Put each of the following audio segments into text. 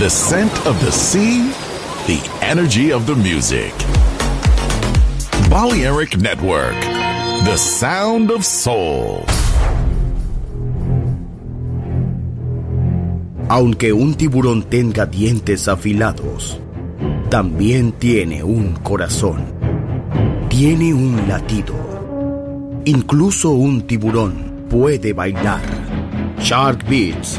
The scent of the sea, the energy of the music. Balearic Network, the sound of soul. Aunque un tiburón tenga dientes afilados, también tiene un corazón. Tiene un latido. Incluso un tiburón puede bailar. Shark Beats,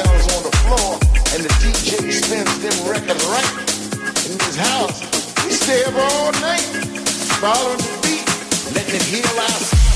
on the floor and the DJ spins them records right. In his house, we stay up all night, following the beat, letting it heal our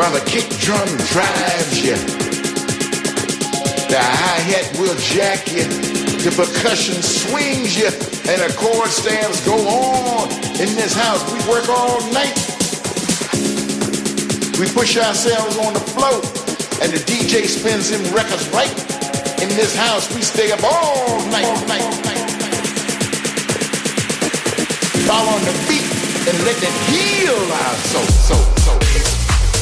while the kick drum drives you. The hi-hat will jack you, the percussion swings you, and the chord stamps go on. In this house, we work all night. We push ourselves on the floor, and the DJ spins them records right. In this house, we stay up all night, all night. Fall on the beat and let it heal our soul, soul, soul.